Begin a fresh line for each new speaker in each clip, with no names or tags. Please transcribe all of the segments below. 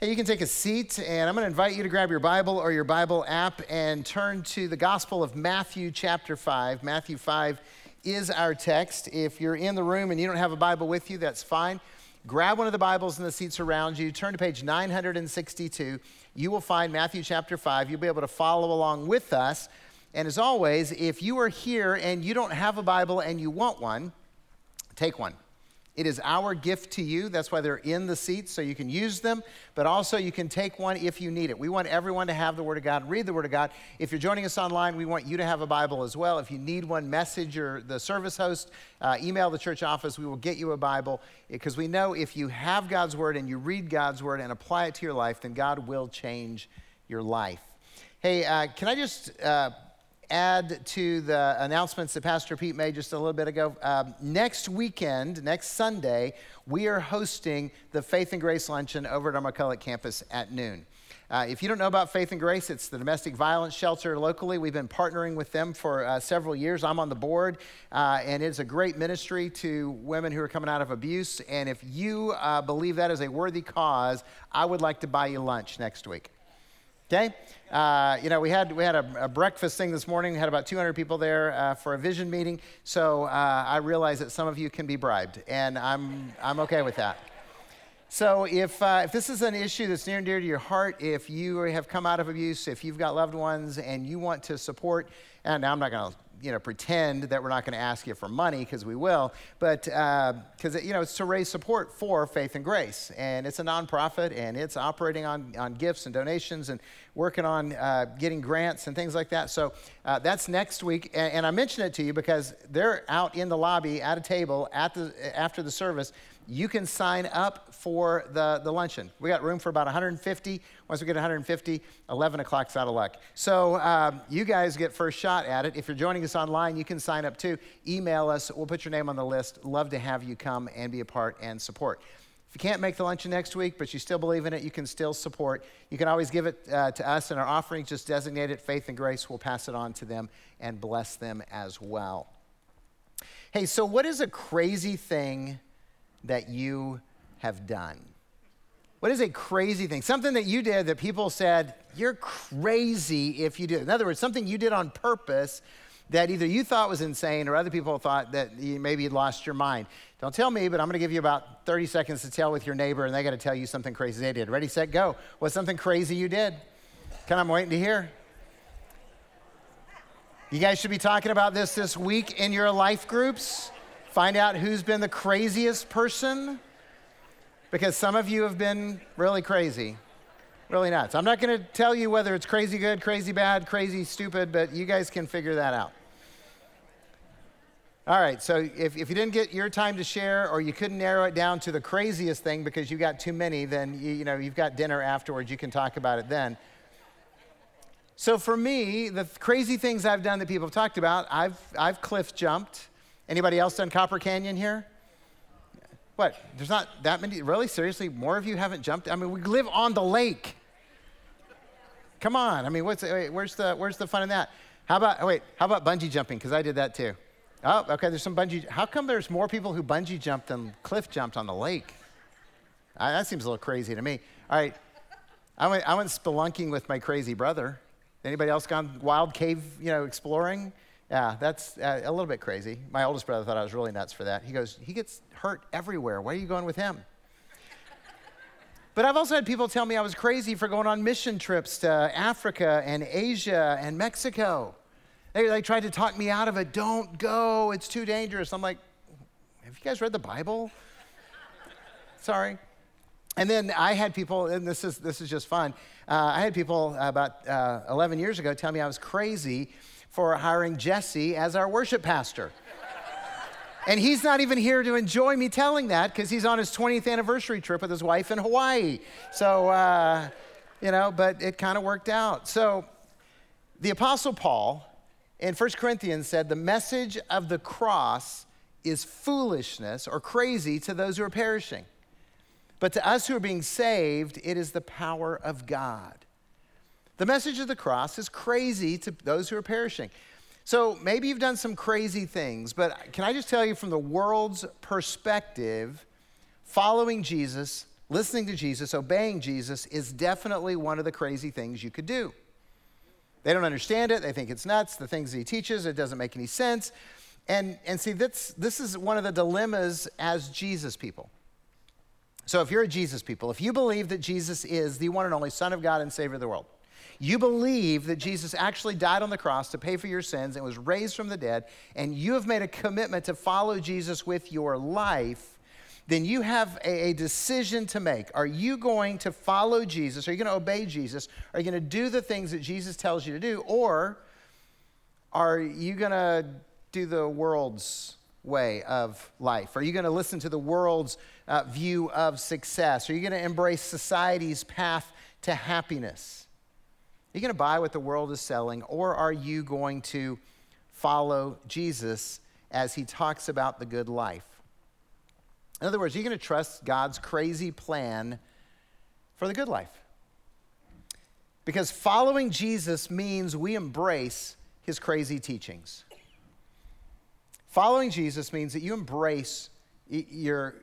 Hey, you can take a seat, and I'm going to invite you to grab your Bible or your Bible app and turn to the Gospel of Matthew, chapter 5. Matthew 5 is our text. If you're in the room and you don't have a Bible with you, that's fine. Grab one of the Bibles in the seats around you, turn to page 962. You will find Matthew chapter 5. You'll be able to follow along with us. And as always, if you are here and you don't have a Bible and you want one, take one. It is our gift to you. That's why they're in the seats, so you can use them, but also you can take one if you need it. We want everyone to have the Word of God, read the Word of God. If you're joining us online, we want you to have a Bible as well. If you need one, message the service host, uh, email the church office. We will get you a Bible because we know if you have God's Word and you read God's Word and apply it to your life, then God will change your life. Hey, uh, can I just. Uh, add to the announcements that Pastor Pete made just a little bit ago. Um, next weekend, next Sunday, we are hosting the Faith and Grace Luncheon over at our McCulloch campus at noon. Uh, if you don't know about Faith and Grace, it's the domestic violence shelter locally. We've been partnering with them for uh, several years. I'm on the board, uh, and it's a great ministry to women who are coming out of abuse. And if you uh, believe that is a worthy cause, I would like to buy you lunch next week. Okay? Uh, you know, we had, we had a, a, breakfast thing this morning. We had about 200 people there uh, for a vision meeting. So uh, I realize that some of you can be bribed, and I'm, I'm okay with that. So if, uh, if this is an issue that's near and dear to your heart, if you have come out of abuse, if you've got loved ones and you want to support, and I'm not going to you know, pretend that we're not going to ask you for money because we will, but because uh, you know it's to raise support for Faith and Grace, and it's a nonprofit, and it's operating on on gifts and donations, and working on uh, getting grants and things like that. So uh, that's next week, and, and I mention it to you because they're out in the lobby at a table at the after the service you can sign up for the, the luncheon. We got room for about 150. Once we get 150, 11 o'clock's out of luck. So um, you guys get first shot at it. If you're joining us online, you can sign up too. Email us. We'll put your name on the list. Love to have you come and be a part and support. If you can't make the luncheon next week, but you still believe in it, you can still support. You can always give it uh, to us in our offerings. Just designate it Faith and Grace. We'll pass it on to them and bless them as well. Hey, so what is a crazy thing that you have done? What is a crazy thing? Something that you did that people said, you're crazy if you do. In other words, something you did on purpose that either you thought was insane or other people thought that you maybe you'd lost your mind. Don't tell me, but I'm going to give you about 30 seconds to tell with your neighbor, and they got to tell you something crazy they did. Ready, set, go. What's something crazy you did? Of I'm waiting to hear. You guys should be talking about this this week in your life groups. Find out who's been the craziest person because some of you have been really crazy, really nuts. I'm not going to tell you whether it's crazy good, crazy bad, crazy stupid, but you guys can figure that out. All right, so if, if you didn't get your time to share or you couldn't narrow it down to the craziest thing because you got too many, then you, you know, you've got dinner afterwards, you can talk about it then. So for me, the crazy things I've done that people have talked about, I've, I've cliff jumped. Anybody else done Copper Canyon here? What? There's not that many. Really? Seriously? More of you haven't jumped? I mean, we live on the lake. Come on. I mean, what's, wait, where's, the, where's the fun in that? How about, wait, how about bungee jumping? Because I did that too. Oh, okay, there's some bungee. How come there's more people who bungee jumped than cliff jumped on the lake? I, that seems a little crazy to me. All right, I went, I went spelunking with my crazy brother. Anybody else gone wild cave, you know, exploring? Yeah, that's uh, a little bit crazy. My oldest brother thought I was really nuts for that. He goes, he gets hurt everywhere. Why are you going with him? but I've also had people tell me I was crazy for going on mission trips to Africa and Asia and Mexico. They, they tried to talk me out of it. Don't go, it's too dangerous. I'm like, have you guys read the Bible? Sorry. And then I had people, and this is, this is just fun. Uh, I had people about uh, 11 years ago tell me I was crazy for hiring Jesse as our worship pastor. and he's not even here to enjoy me telling that because he's on his 20th anniversary trip with his wife in Hawaii. So, uh, you know, but it kind of worked out. So, the Apostle Paul in 1 Corinthians said, The message of the cross is foolishness or crazy to those who are perishing. But to us who are being saved, it is the power of God. The message of the cross is crazy to those who are perishing. So maybe you've done some crazy things, but can I just tell you from the world's perspective, following Jesus listening to Jesus, obeying Jesus, is definitely one of the crazy things you could do. They don't understand it. They think it's nuts. The things he teaches, it doesn't make any sense. And, and see, that's, this is one of the dilemmas as Jesus people. So if you're a Jesus people, if you believe that Jesus is the one and only Son of God and Savior of the world, you believe that Jesus actually died on the cross to pay for your sins and was raised from the dead, and you have made a commitment to follow Jesus with your life, then you have a, decision to make. Are you going to follow Jesus? Are you going to obey Jesus? Are you going to do the things that Jesus tells you to do? Or are you going to do the world's way of life? Are you going to listen to the world's uh, view of success? Are you going to embrace society's path to happiness? Are you going to buy what the world is selling? Or are you going to follow Jesus as he talks about the good life? In other words, are you're going to trust God's crazy plan for the good life. Because following Jesus means we embrace his crazy teachings. Following Jesus means that you embrace your,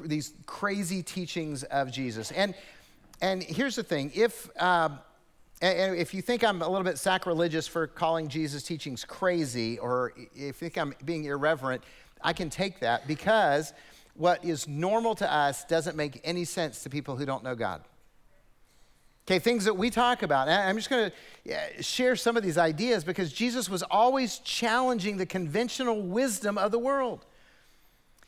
these crazy teachings of Jesus. And, and here's the thing if, uh, and if you think I'm a little bit sacrilegious for calling Jesus' teachings crazy, or if you think I'm being irreverent, I can take that because what is normal to us doesn't make any sense to people who don't know God. Okay, things that we talk about. I'm just going to share some of these ideas because Jesus was always challenging the conventional wisdom of the world.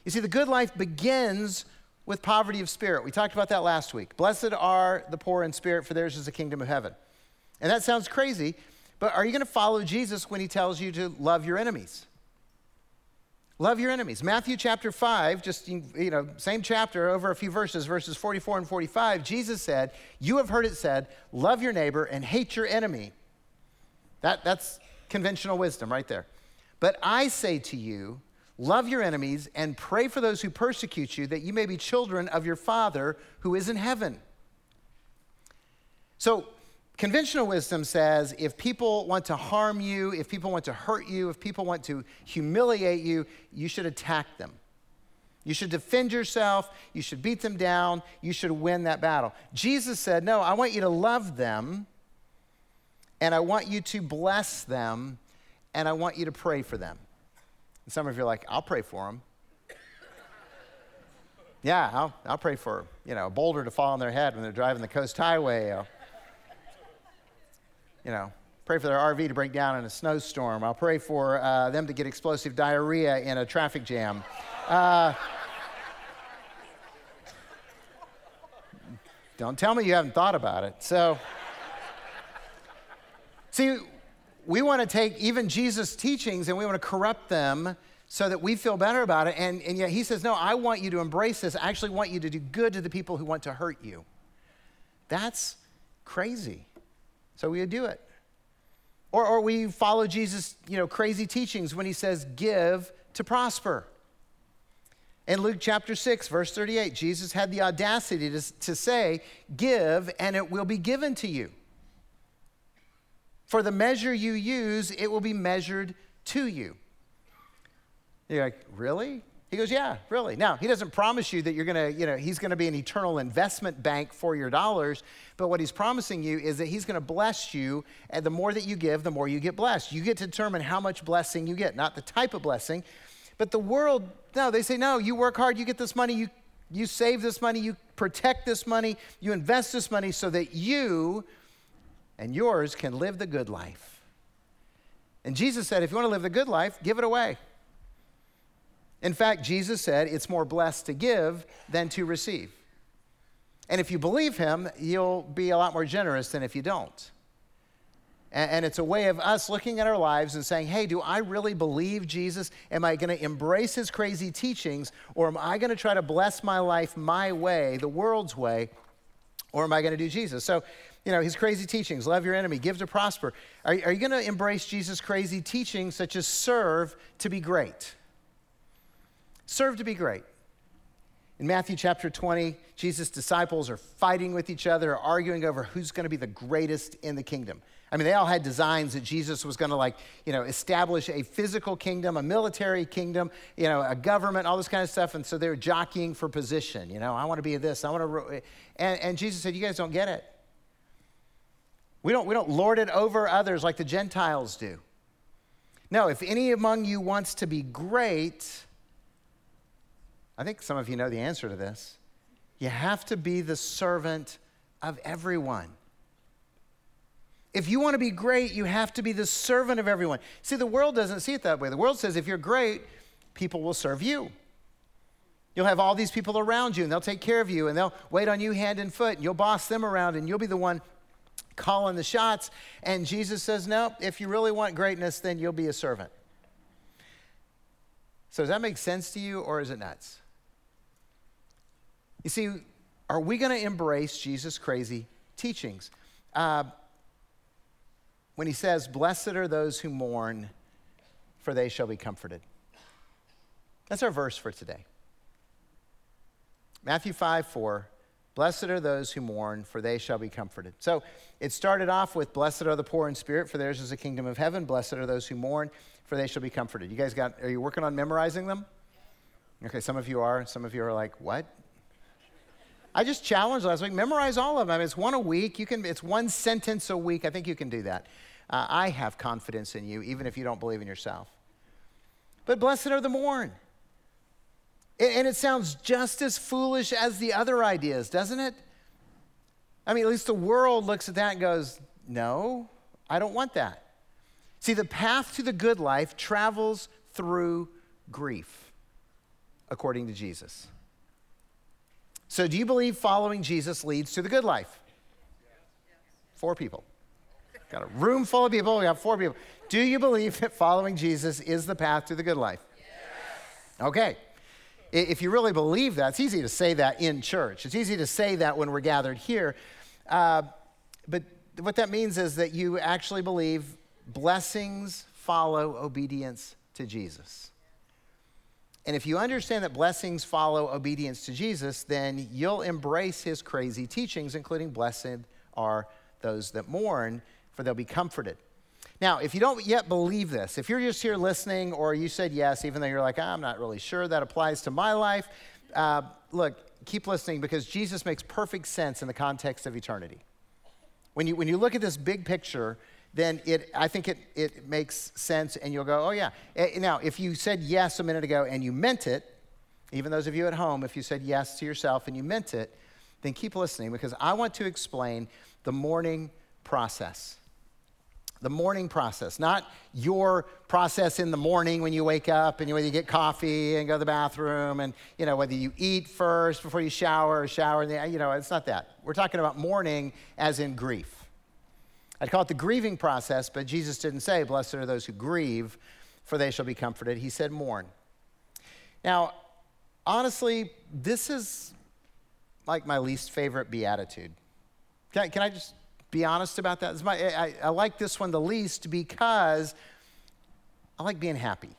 You see, the good life begins with poverty of spirit. We talked about that last week. Blessed are the poor in spirit, for theirs is the kingdom of heaven. And that sounds crazy, but are you going to follow Jesus when he tells you to love your enemies? Love your enemies. Matthew chapter 5, just, you know, same chapter, over a few verses, verses 44 and 45, Jesus said, You have heard it said, love your neighbor and hate your enemy. That, that's conventional wisdom right there. But I say to you, love your enemies and pray for those who persecute you, that you may be children of your Father who is in heaven. So, Conventional wisdom says if people want to harm you, if people want to hurt you, if people want to humiliate you, you should attack them. You should defend yourself. You should beat them down. You should win that battle. Jesus said, No, I want you to love them, and I want you to bless them, and I want you to pray for them. And some of you are like, I'll pray for them. yeah, I'll, I'll pray for, you know, a boulder to fall on their head when they're driving the coast highway. You know, pray for their RV to break down in a snowstorm. I'll pray for uh, them to get explosive diarrhea in a traffic jam. Uh, don't tell me you haven't thought about it. So, see, we want to take even Jesus' teachings and we want to corrupt them so that we feel better about it. And, and yet he says, No, I want you to embrace this. I actually want you to do good to the people who want to hurt you. That's crazy. So we would do it. Or, or we follow Jesus' you know, crazy teachings when he says, give to prosper. In Luke chapter 6, verse 38, Jesus had the audacity to, to say, Give, and it will be given to you. For the measure you use, it will be measured to you. You're like, Really? He goes, Yeah, really. Now, he doesn't promise you that you're going to, you know, he's going to be an eternal investment bank for your dollars, but what he's promising you is that he's going to bless you, and the more that you give, the more you get blessed. You get to determine how much blessing you get, not the type of blessing. But the world, no, they say, no, you work hard, you get this money, you, you save this money, you protect this money, you invest this money so that you and yours can live the good life. And Jesus said, if you want to live the good life, give it away. In fact, Jesus said it's more blessed to give than to receive. And if you believe him, you'll be a lot more generous than if you don't. And, it's a way of us looking at our lives and saying, hey, do I really believe Jesus? Am I going to embrace his crazy teachings? Or am I going to try to bless my life my way, the world's way? Or am I going to do Jesus? So, you know, his crazy teachings love your enemy, give to prosper. Are, are you going to embrace Jesus' crazy teachings, such as serve to be great? Serve to be great. In Matthew chapter 20, Jesus' disciples are fighting with each other, arguing over who's going to be the greatest in the kingdom. I mean, they all had designs that Jesus was going to, like, you know, establish a physical kingdom, a military kingdom, you know, a government, all this kind of stuff. And so they were jockeying for position. You know, I want to be this, I want to. And, and Jesus said, You guys don't get it. We don't, we don't lord it over others like the Gentiles do. No, if any among you wants to be great, I think some of you know the answer to this. You have to be the servant of everyone. If you want to be great, you have to be the servant of everyone. See, the world doesn't see it that way. The world says if you're great, people will serve you. You'll have all these people around you and they'll take care of you and they'll wait on you hand and foot and you'll boss them around and you'll be the one calling the shots. And Jesus says, no, if you really want greatness, then you'll be a servant. So, does that make sense to you or is it nuts? You see, are we going to embrace Jesus' crazy teachings? Uh, when he says, Blessed are those who mourn, for they shall be comforted. That's our verse for today. Matthew 5 4. Blessed are those who mourn, for they shall be comforted. So it started off with, Blessed are the poor in spirit, for theirs is the kingdom of heaven. Blessed are those who mourn, for they shall be comforted. You guys got, are you working on memorizing them? Okay, some of you are. Some of you are like, What? I just challenged last week, memorize all of them. It's one a week. You can, it's one sentence a week. I think you can do that. Uh, I have confidence in you, even if you don't believe in yourself. But blessed are the mourn. And it sounds just as foolish as the other ideas, doesn't it? I mean, at least the world looks at that and goes, no, I don't want that. See, the path to the good life travels through grief, according to Jesus. So, do you believe following Jesus leads to the good life? Four people. Got a room full of people. We have four people. Do you believe that following Jesus is the path to the good life? Yes. Okay. If you really believe that, it's easy to say that in church. It's easy to say that when we're gathered here. Uh, but what that means is that you actually believe blessings follow obedience to Jesus. And if you understand that blessings follow obedience to Jesus, then you'll embrace his crazy teachings, including blessed are those that mourn, for they'll be comforted. Now, if you don't yet believe this, if you're just here listening or you said yes, even though you're like, I'm not really sure that applies to my life, uh, look, keep listening because Jesus makes perfect sense in the context of eternity. When you, when you look at this big picture, then it, I think it, it makes sense and you'll go, oh, yeah. Eh, now, if you said yes a minute ago and you meant it, even those of you at home, if you said yes to yourself and you meant it, then keep listening because I want to explain the mourning process the mourning process, not your process in the morning when you wake up and you, whether you get coffee and go to the bathroom and, you know, whether you eat first before you shower or shower, you know, it's not that. We're talking about mourning as in grief. I'd call it the grieving process, but Jesus didn't say, blessed are those who grieve, for they shall be comforted. He said, mourn. Now, honestly, this is like my least favorite beatitude. Can I, can I just be honest about that. My, I, I like this one the least because I like being happy.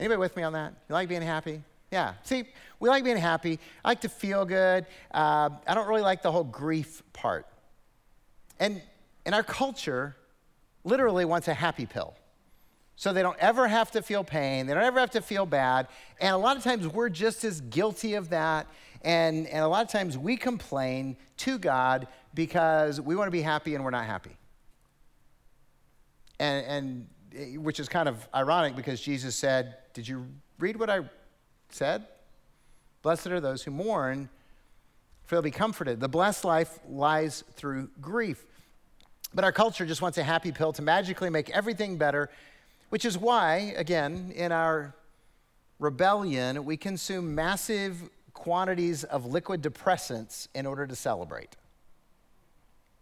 Anybody with me on that? You like being happy? Yeah. See, we like being happy. I like to feel good. Uh, I don't really like the whole grief part. And in our culture, literally wants a happy pill. So they don't ever have to feel pain. They don't ever have to feel bad. And a lot of times we're just as guilty of that. And, and a lot of times we complain to God because we want to be happy and we're not happy. And, and eh, which is kind of ironic because Jesus said, Did you read what I said? Blessed are those who mourn, for they'll be comforted. The blessed life lies through grief. But our culture just wants a happy pill to magically make everything better, which is why, again, in our rebellion, we consume massive quantities of liquid depressants in order to celebrate.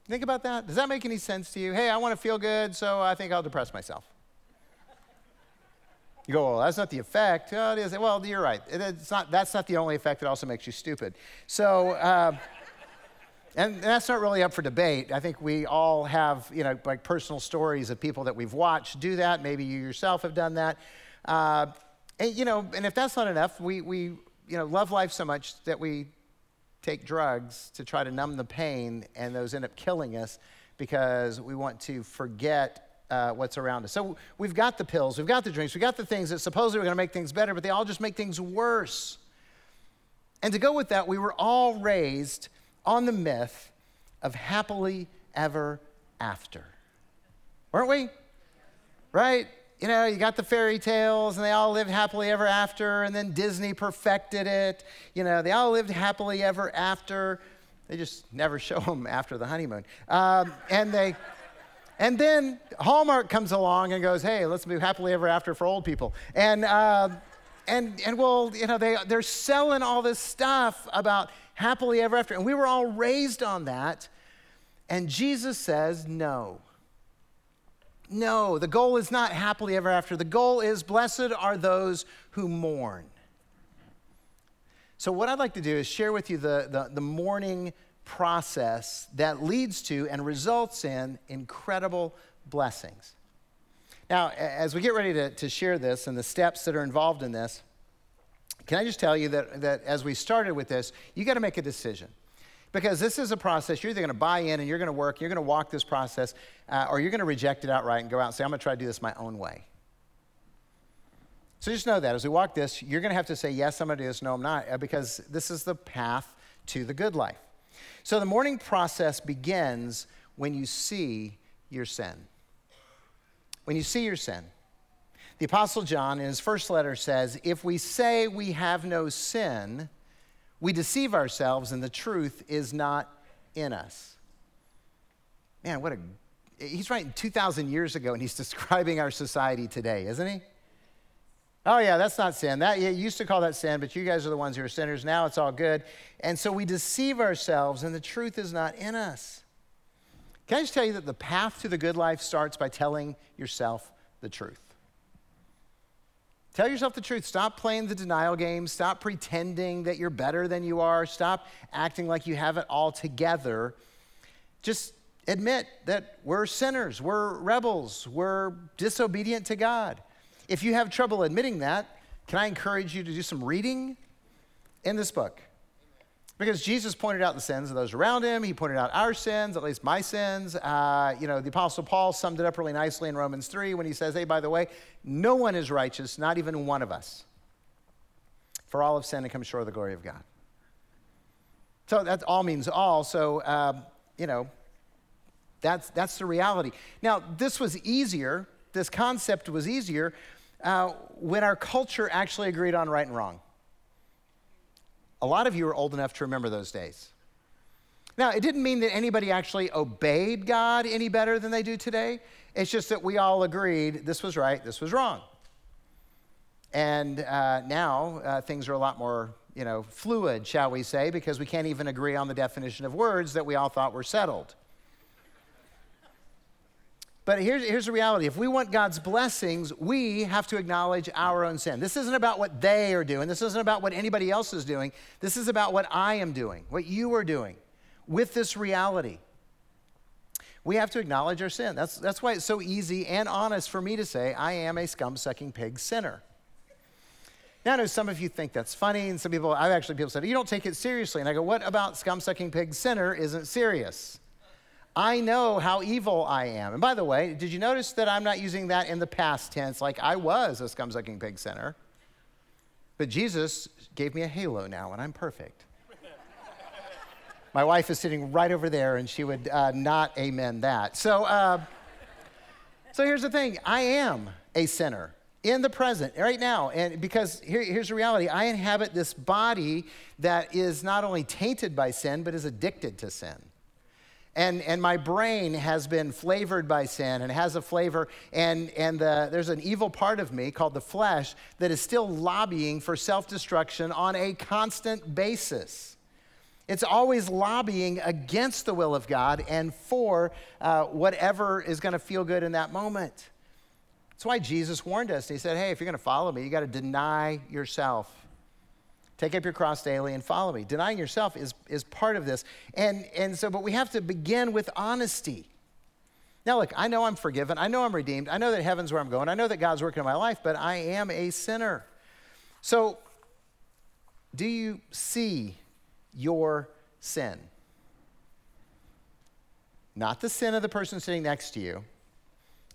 Think about that. Does that make any sense to you? Hey, I want to feel good, so I think I'll depress myself. You go, well, that's not the effect. Oh, it is. Well, you're right. It's not, that's not the only effect. It also makes you stupid. So, uh, and, that's not really up for debate. I think we all have, you know, like personal stories of people that we've watched do that. Maybe you yourself have done that. Uh, and, you know, and if that's not enough, we, we you know, love life so much that we take drugs to try to numb the pain, and those end up killing us because we want to forget uh, what's around us. So we've got the pills, we've got the drinks, we've got the things that supposedly are going to make things better, but they all just make things worse. And to go with that, we were all raised on the myth of happily ever after. Weren't we? Right? You know, you got the fairy tales and they all lived happily ever after, and then Disney perfected it. You know, they all lived happily ever after. They just never show them after the honeymoon. Um, and they. And then Hallmark comes along and goes, hey, let's be happily ever after for old people. And, uh, and, and well, you know, they, they're selling all this stuff about happily ever after. And we were all raised on that. And Jesus says, no. No, the goal is not happily ever after. The goal is blessed are those who mourn. So, what I'd like to do is share with you the, the, the mourning process that leads to and results in incredible blessings. Now, as we get ready to, to share this and the steps that are involved in this, can I just tell you that, that as we started with this, you got to make a decision. Because this is a process, you're either going to buy in and you're going to work, you're going to walk this process, uh, or you're going to reject it outright and go out and say, I'm going to try to do this my own way. So just know that as we walk this, you're going to have to say, Yes, I'm going to do this, no, I'm not, uh, because this is the path to the good life. So the mourning process begins when you see your sin. When you see your sin. The Apostle John, in his first letter, says, If we say we have no sin, we deceive ourselves and the truth is not in us. Man, what a. He's writing 2,000 years ago and he's describing our society today, isn't he? Oh, yeah, that's not sin. That, you used to call that sin, but you guys are the ones who are sinners. Now it's all good. And so we deceive ourselves, and the truth is not in us. Can I just tell you that the path to the good life starts by telling yourself the truth? Tell yourself the truth. Stop playing the denial game. Stop pretending that you're better than you are. Stop acting like you have it all together. Just admit that we're sinners, we're rebels, we're disobedient to God. If you have trouble admitting that, can I encourage you to do some reading in this book? Because Jesus pointed out the sins of those around him. He pointed out our sins, at least my sins. Uh, you know, the Apostle Paul summed it up really nicely in Romans 3 when he says, Hey, by the way, no one is righteous, not even one of us. For all have sinned and come short of the glory of God. So that all means all. So, um, you know, that's, that's the reality. Now, this was easier, this concept was easier uh, when our culture actually agreed on right and wrong. A lot of you are old enough to remember those days. Now, it didn't mean that anybody actually obeyed God any better than they do today. It's just that we all agreed this was right, this was wrong. And uh, now uh, things are a lot more, you know, fluid, shall we say, because we can't even agree on the definition of words that we all thought were settled. But here's, here's the reality if we want God's blessings, we have to acknowledge our own sin. This isn't about what they are doing, this isn't about what anybody else is doing. This is about what I am doing, what you are doing with this reality. We have to acknowledge our sin. That's, that's why it's so easy and honest for me to say, I am a scum sucking pig sinner. Now, I know some of you think that's funny, and some people, I've actually people said, you don't take it seriously. And I go, what about scum sucking pig sinner isn't serious? I know how evil I am. And by the way, did you notice that I'm not using that in the past tense like I was a scum sucking pig sinner? But Jesus gave me a halo now, and I'm perfect. My wife is sitting right over there, and she would uh, not amen that. So, uh, so here's the thing I am a sinner in the present, right now. And because here, here's the reality I inhabit this body that is not only tainted by sin, but is addicted to sin. And, and my brain has been flavored by sin and has a flavor. And, and the, there's an evil part of me called the flesh that is still lobbying for self destruction on a constant basis. It's always lobbying against the will of God and for uh, whatever is going to feel good in that moment. That's why Jesus warned us. He said, Hey, if you're going to follow me, you got to deny yourself. Take up your cross daily and follow me. Denying yourself is, is part of this. And, and so, but we have to begin with honesty. Now, look, I know I'm forgiven. I know I'm redeemed. I know that heaven's where I'm going. I know that God's working in my life, but I am a sinner. So, Do you see your sin? Not the sin of the person sitting next to you.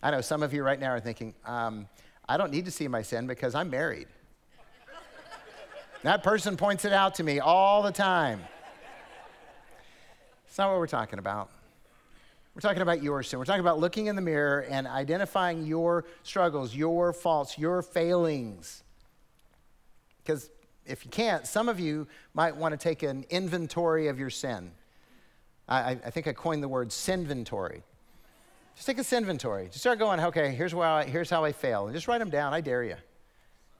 I know some of you right now are thinking, um, I don't need to see my sin because I'm married. That person points it out to me all the time. It's not what we're talking about. We're talking about your sin. We're talking about looking in the mirror and identifying your struggles, your faults, your failings. Because if you can't, some of you might want to take an inventory of your sin. I, I think I coined the word sinventory. Just take a inventory. Just start going, okay, here's, where I, here's how I fail. And just write them down. I dare you.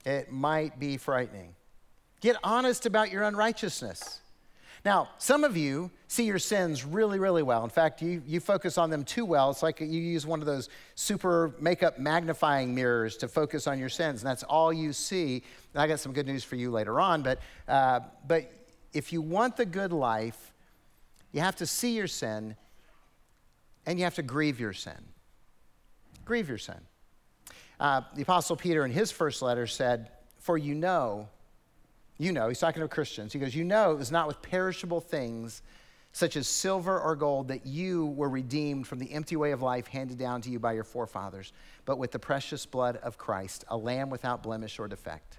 It might be frightening. Get honest about your unrighteousness. Now, some of you see your sins really, really well. In fact, you, you focus on them too well. It's like you use one of those super makeup magnifying mirrors to focus on your sins, and that's all you see. And I got some good news for you later on, but, uh, but if you want the good life, you have to see your sin and you have to grieve your sin. Grieve your sin. Uh, the Apostle Peter, in his first letter, said, For you know you know, he's talking to Christians. He goes, You know, it was not with perishable things such as silver or gold that you were redeemed from the empty way of life handed down to you by your forefathers, but with the precious blood of Christ, a lamb without blemish or defect.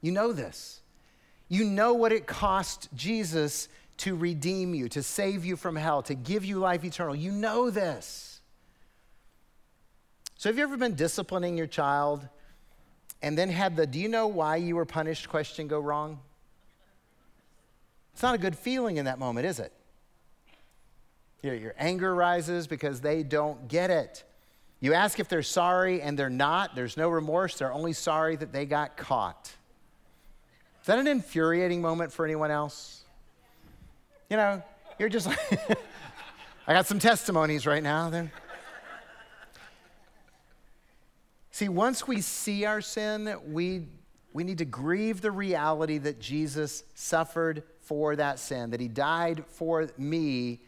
You know this. You know what it cost Jesus to redeem you, to save you from hell, to give you life eternal. You know this. So, have you ever been disciplining your child? And then had the do you know why you were punished question go wrong? It's not a good feeling in that moment, is it? Your, your anger rises because they don't get it. You ask if they're sorry and they're not. There's no remorse. They're only sorry that they got caught. Is that an infuriating moment for anyone else? You know, you're just like, I got some testimonies right now. Then. See, once we see our sin, we, we need to grieve the reality that Jesus suffered for that sin, that he died for me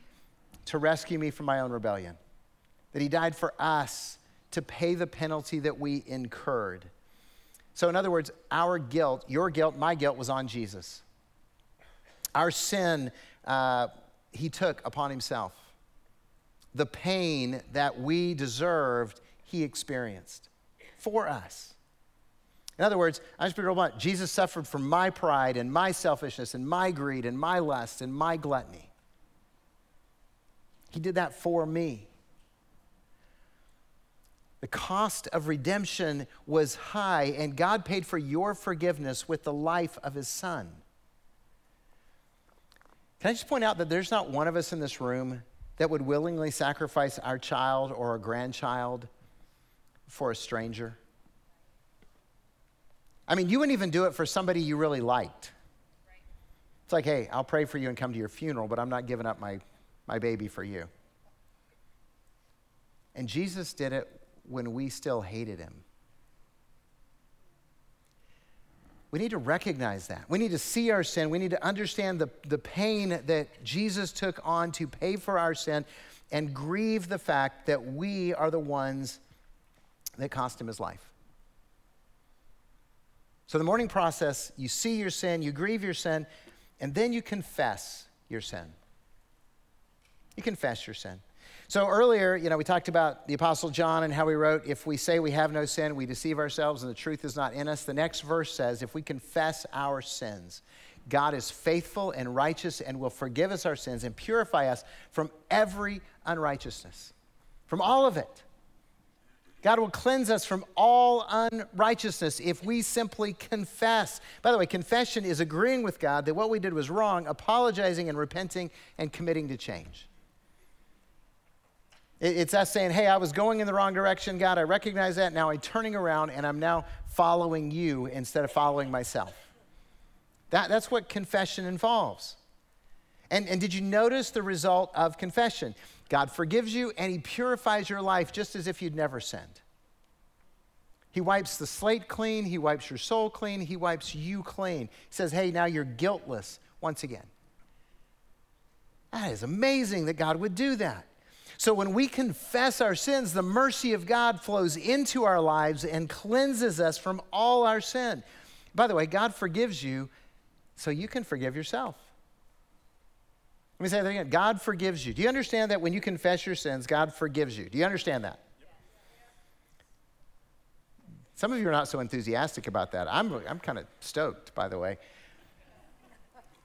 to rescue me from my own rebellion, that he died for us to pay the penalty that we incurred. So, in other words, our guilt, your guilt, my guilt was on Jesus. Our sin, uh, he took upon himself. The pain that we deserved, he experienced for us. In other words, I just be real blunt. Jesus suffered for my pride and my selfishness and my greed and my lust and my gluttony. He did that for me. The cost of redemption was high, and God paid for your forgiveness with the life of his son. Can I just point out that there's not one of us in this room that would willingly sacrifice our child or a grandchild for a stranger? I mean, you wouldn't even do it for somebody you really liked. It's like, hey, I'll pray for you and come to your funeral, but I'm not giving up my, my baby for you. And Jesus did it when we still hated him. We need to recognize that. We need to see our sin. We need to understand the, the pain that Jesus took on to pay for our sin and grieve the fact that we are the ones that cost him his life. So, the mourning process, you see your sin, you grieve your sin, and then you confess your sin. You confess your sin. So, earlier, you know, we talked about the Apostle John and how he wrote, If we say we have no sin, we deceive ourselves and the truth is not in us. The next verse says, If we confess our sins, God is faithful and righteous and will forgive us our sins and purify us from every unrighteousness, from all of it. God will cleanse us from all unrighteousness if we simply confess. By the way, confession is agreeing with God that what we did was wrong, apologizing and repenting and committing to change. It's us saying, hey, I was going in the wrong direction, God, I recognize that. Now I'm turning around and I'm now following you instead of following myself. That, that's what confession involves. And, and did you notice the result of confession? God forgives you and He purifies your life just as if you'd never sinned. He wipes the slate clean, He wipes your soul clean, He wipes you clean. He says, Hey, now you're guiltless once again. That is amazing that God would do that. So when we confess our sins, the mercy of God flows into our lives and cleanses us from all our sin. By the way, God forgives you so you can forgive yourself. Let me say that again. God forgives you. Do you understand that when you confess your sins, God forgives you? Do you understand that? Some of you are not so enthusiastic about that. I'm, I'm kind of stoked, by the way.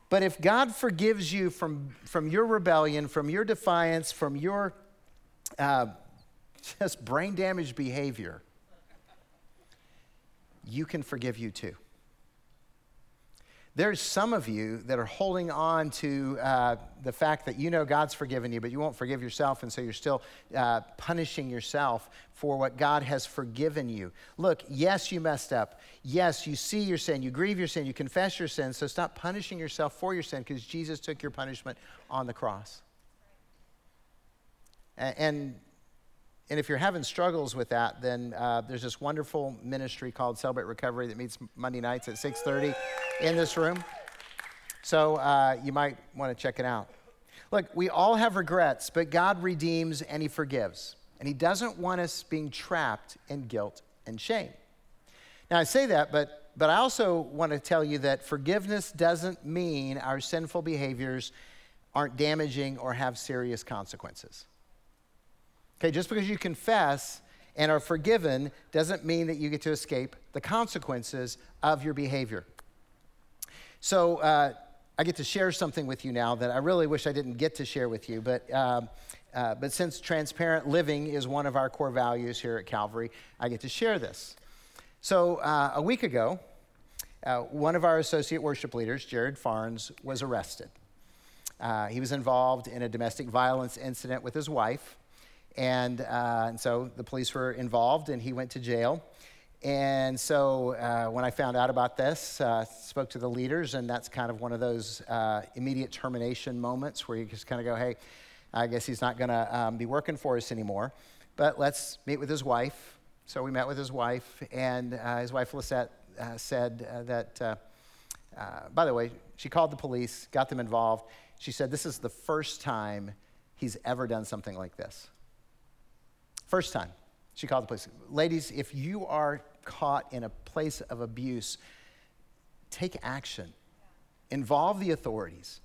But if God forgives you from, from your rebellion, from your defiance, from your uh, just brain damaged behavior, you can forgive you too. There's some of you that are holding on to uh, the fact that you know God's forgiven you, but you won't forgive yourself, and so you're still uh, punishing yourself for what God has forgiven you. Look, yes, you messed up. Yes, you see your sin, you grieve your sin, you confess your sin, so stop punishing yourself for your sin because Jesus took your punishment on the cross. And and if you're having struggles with that, then uh, there's this wonderful ministry called Celebrate Recovery that meets Monday nights at 6:30 in this room. So uh, you might want to check it out. Look, we all have regrets, but God redeems and He forgives, and He doesn't want us being trapped in guilt and shame. Now I say that, but but I also want to tell you that forgiveness doesn't mean our sinful behaviors aren't damaging or have serious consequences. Okay, just because you confess and are forgiven doesn't mean that you get to escape the consequences of your behavior. So, uh, I get to share something with you now that I really wish I didn't get to share with you, but, uh, uh, but since transparent living is one of our core values here at Calvary, I get to share this. So, uh, a week ago, uh, one of our associate worship leaders, Jared Farnes, was arrested. Uh, he was involved in a domestic violence incident with his wife. And, uh, and so the police were involved, and he went to jail. And so uh, when I found out about this, uh, spoke to the leaders, and that's kind of one of those uh, immediate termination moments where you just kind of go, hey, I guess he's not going to um, be working for us anymore. But let's meet with his wife. So we met with his wife, and uh, his wife, Lisette, uh, said uh, that, by the way, she called the police, got them involved. She said, This is the first time he's ever done something like this. First time, she called the police. Ladies, if you are caught in a place of abuse, take action. Involve the authorities.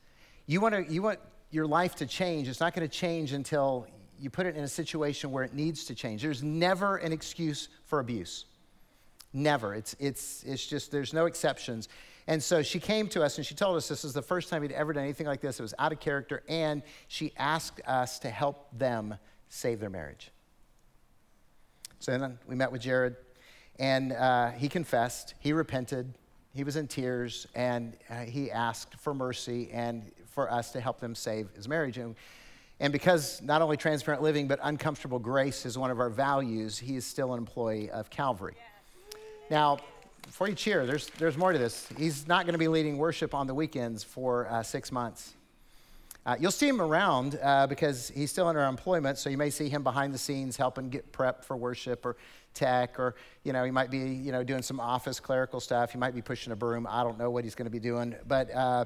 You want, to, you want your life to change. It's not going to change until you put it in a situation where it needs to change. There's never an excuse for abuse. Never. It's, it's, it's just, there's no exceptions. And so she came to us and she told us this is the first time he'd ever done anything like this. It was out of character. And she asked us to help them save their marriage. So then we met with Jared, and uh, he confessed, he repented, he was in tears, and uh, he asked for mercy and for us to help them save his marriage. And, and because not only transparent living, but uncomfortable grace is one of our values, he is still an employee of Calvary. Now, before you cheer, there's, there's more to this. He's not going to be leading worship on the weekends for uh, six months. Uh, you'll see him around uh, because he's still under employment, so you may see him behind the scenes helping get prep for worship or tech, or you know he might be you know doing some office clerical stuff. He might be pushing a broom. I don't know what he's going to be doing, but. Uh,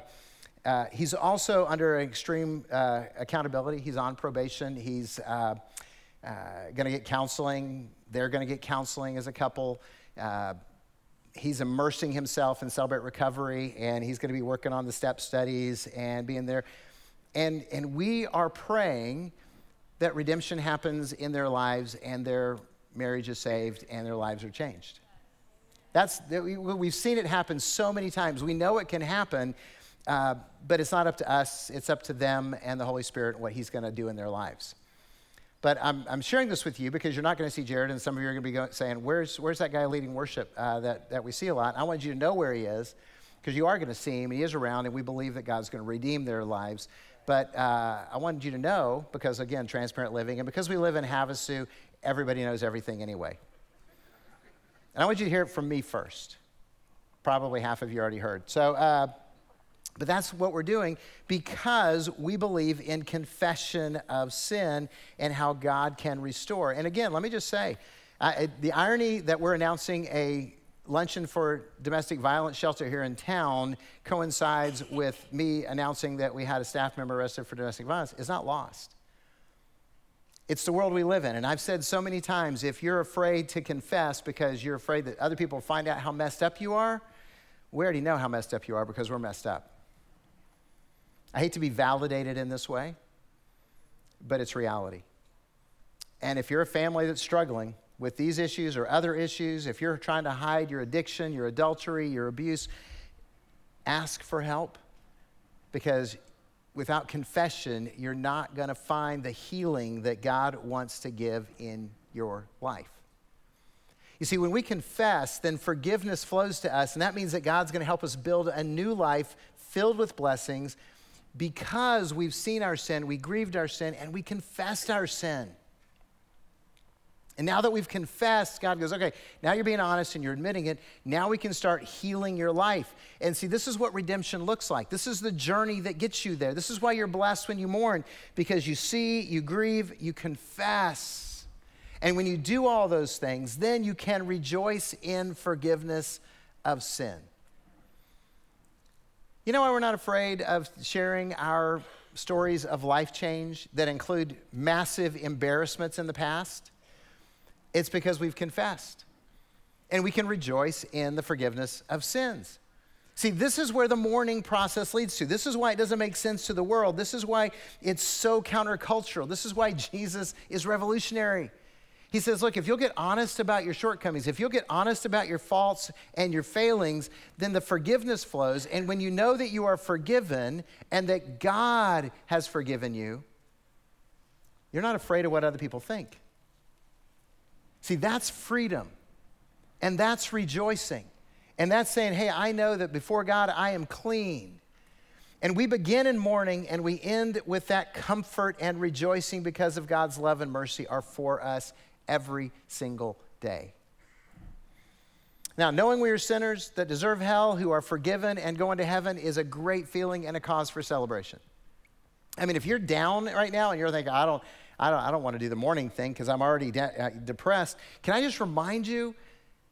uh, he's also under extreme uh, accountability. He's on probation. He's uh, going to get counseling. They're going to get counseling as a couple he's immersing himself in Celebrate Recovery, and he's going to be working on the step studies and being there. And, and we are praying that redemption happens in their lives and their marriage is saved and their lives are changed. That's, we've seen it happen so many times. We know it can happen, uh, but it's not up to us. It's up to them and the Holy Spirit and what He's going to do in their lives. But I'm, I'm sharing this with you because you're not going to see Jared, and some of you are going to be going, saying, where's, where's that guy leading worship uh, that, that we see a lot? I want you to know where he is because you are going to see him. He is around, and we believe that God's going to redeem their lives. But uh, I wanted you to know, because again, transparent living, and because we live in Havasu, everybody knows everything anyway. And I want you to hear it from me first. Probably half of you already heard. So, uh, but that's what we're doing because we believe in confession of sin and how God can restore. And again, let me just say uh, the irony that we're announcing a luncheon for domestic violence shelter here in town coincides with me announcing that we had a staff member arrested for domestic violence is not lost. It's the world we live in. And I've said so many times if you're afraid to confess because you're afraid that other people find out how messed up you are, We already know how messed up you are because we're messed up. I hate to be validated in this way, but it's reality. And if you're a family that's struggling with these issues or other issues, if you're trying to hide your addiction, your adultery, your abuse, ask for help because without confession, you're not going to find the healing that God wants to give in your life. You see, when we confess, then forgiveness flows to us, and that means that God's going to help us build a new life filled with blessings because we've seen our sin, we grieved our sin, and we confessed our sin. And now that we've confessed, God goes, okay, now you're being honest and you're admitting it. Now we can start healing your life. And see, this is what redemption looks like. This is the journey that gets you there. This is why you're blessed when you mourn, because you see, you grieve, you confess. And when you do all those things, then you can rejoice in forgiveness of sin. You know why we're not afraid of sharing our stories of life change that include massive embarrassments in the past? It's because we've confessed. And we can rejoice in the forgiveness of sins. See, this is where the mourning process leads to. This is why it doesn't make sense to the world. This is why it's so countercultural. This is why Jesus is revolutionary. He says, Look, if you'll get honest about your shortcomings, if you'll get honest about your faults and your failings, then the forgiveness flows. And when you know that you are forgiven and that God has forgiven you, you're not afraid of what other people think. See, that's freedom. And that's rejoicing. And that's saying, hey, I know that before God, I am clean. And we begin in mourning and we end with that comfort and rejoicing because of God's love and mercy are for us every single day. Now, knowing we are sinners that deserve hell, who are forgiven and going to heaven, is a great feeling and a cause for celebration. I mean, if you're down right now and you're thinking, I don't, I don't, I don't want to do the mourning thing because I'm already de- uh, depressed. Can I just remind you?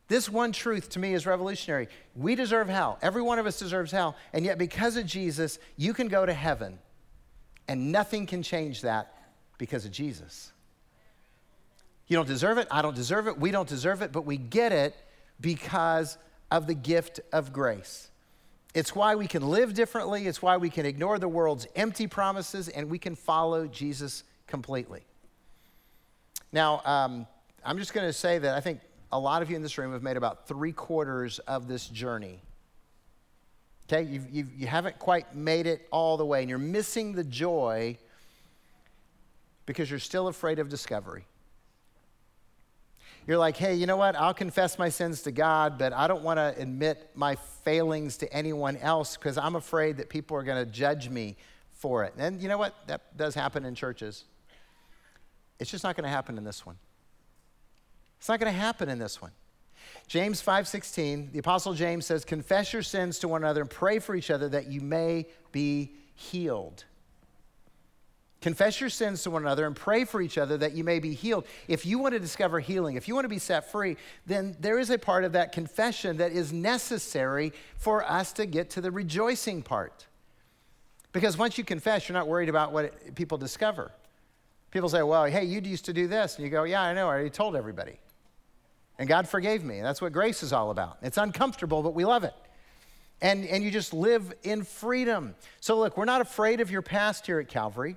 This one truth to me is revolutionary. We deserve hell. Every one of us deserves hell. And yet, because of Jesus, you can go to heaven. And nothing can change that because of Jesus. You don't deserve it. I don't deserve it. We don't deserve it. But we get it because of the gift of grace. It's why we can live differently. It's why we can ignore the world's empty promises and we can follow Jesus completely. Now, um, I'm just going to say that I think a lot of you in this room have made about three quarters of this journey. Okay, you've, you've, you haven't quite made it all the way, and you're missing the joy because you're still afraid of discovery. You're like, hey, you know what? I'll confess my sins to God, but I don't want to admit my failings to anyone else because I'm afraid that people are going to judge me for it. And you know what? That does happen in churches. It's just not going to happen in this one. It's not going to happen in this one. James 5:16, the apostle James says, "Confess your sins to one another and pray for each other that you may be healed." Confess your sins to one another and pray for each other that you may be healed. If you want to discover healing, if you want to be set free, then there is a part of that confession that is necessary for us to get to the rejoicing part. Because once you confess, you're not worried about what people discover. People say, well, hey, you used to do this. And you go, yeah, I know. I already told everybody. And God forgave me. That's what grace is all about. It's uncomfortable, but we love it. And, and you just live in freedom. So, look, we're not afraid of your past here at Calvary.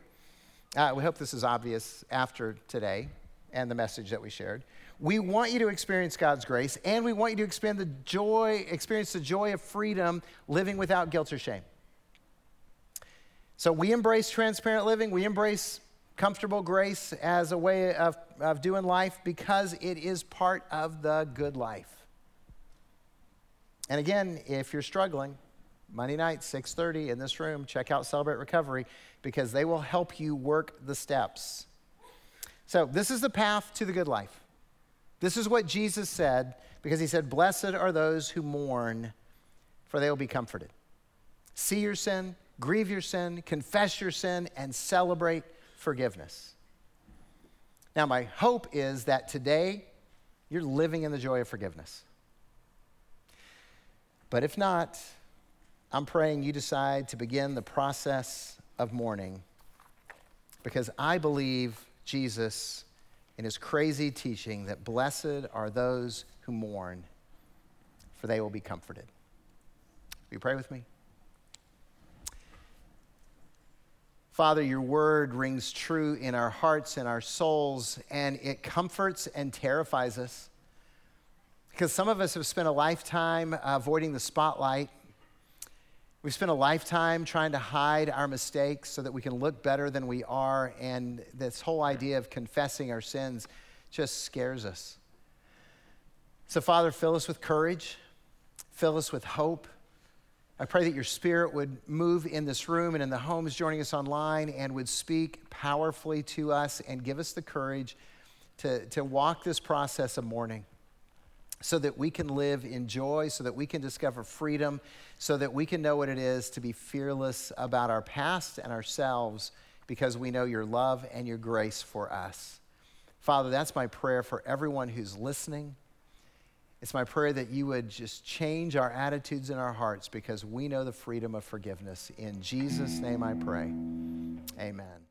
Uh, we hope this is obvious after today and the message that we shared. We want you to experience God's grace, and we want you to experience the joy, experience the joy of freedom, living without guilt or shame. So we embrace transparent living. We embrace comfortable grace as a way of, of doing life because it is part of the good life. And again, if you're struggling, Monday night, 6:30 in this room, check out Celebrate Recovery because they will help you work the steps. So, this is the path to the good life. This is what Jesus said because he said, "Blessed are those who mourn, for they will be comforted." See your sin, grieve your sin, confess your sin and celebrate forgiveness. Now, my hope is that today you're living in the joy of forgiveness. But if not, I'm praying you decide to begin the process of mourning because I believe Jesus in his crazy teaching that blessed are those who mourn, for they will be comforted. Will you pray with me? Father, your word rings true in our hearts and our souls, and it comforts and terrifies us. Because some of us have spent a lifetime avoiding the spotlight. We've spent a lifetime trying to hide our mistakes so that we can look better than we are, and this whole idea of confessing our sins just scares us. So, Father, fill us with courage, fill us with hope I pray that your spirit would move in this room and in the homes joining us online and would speak powerfully to us and give us the courage to, to walk this process of mourning so that we can live in joy, so that we can discover freedom, so that we can know what it is to be fearless about our past and ourselves because we know your love and your grace for us. Father, that's my prayer for everyone who's listening it's my prayer that you would just change our attitudes in our hearts because we know the freedom of forgiveness. In Jesus' name I pray. Amen.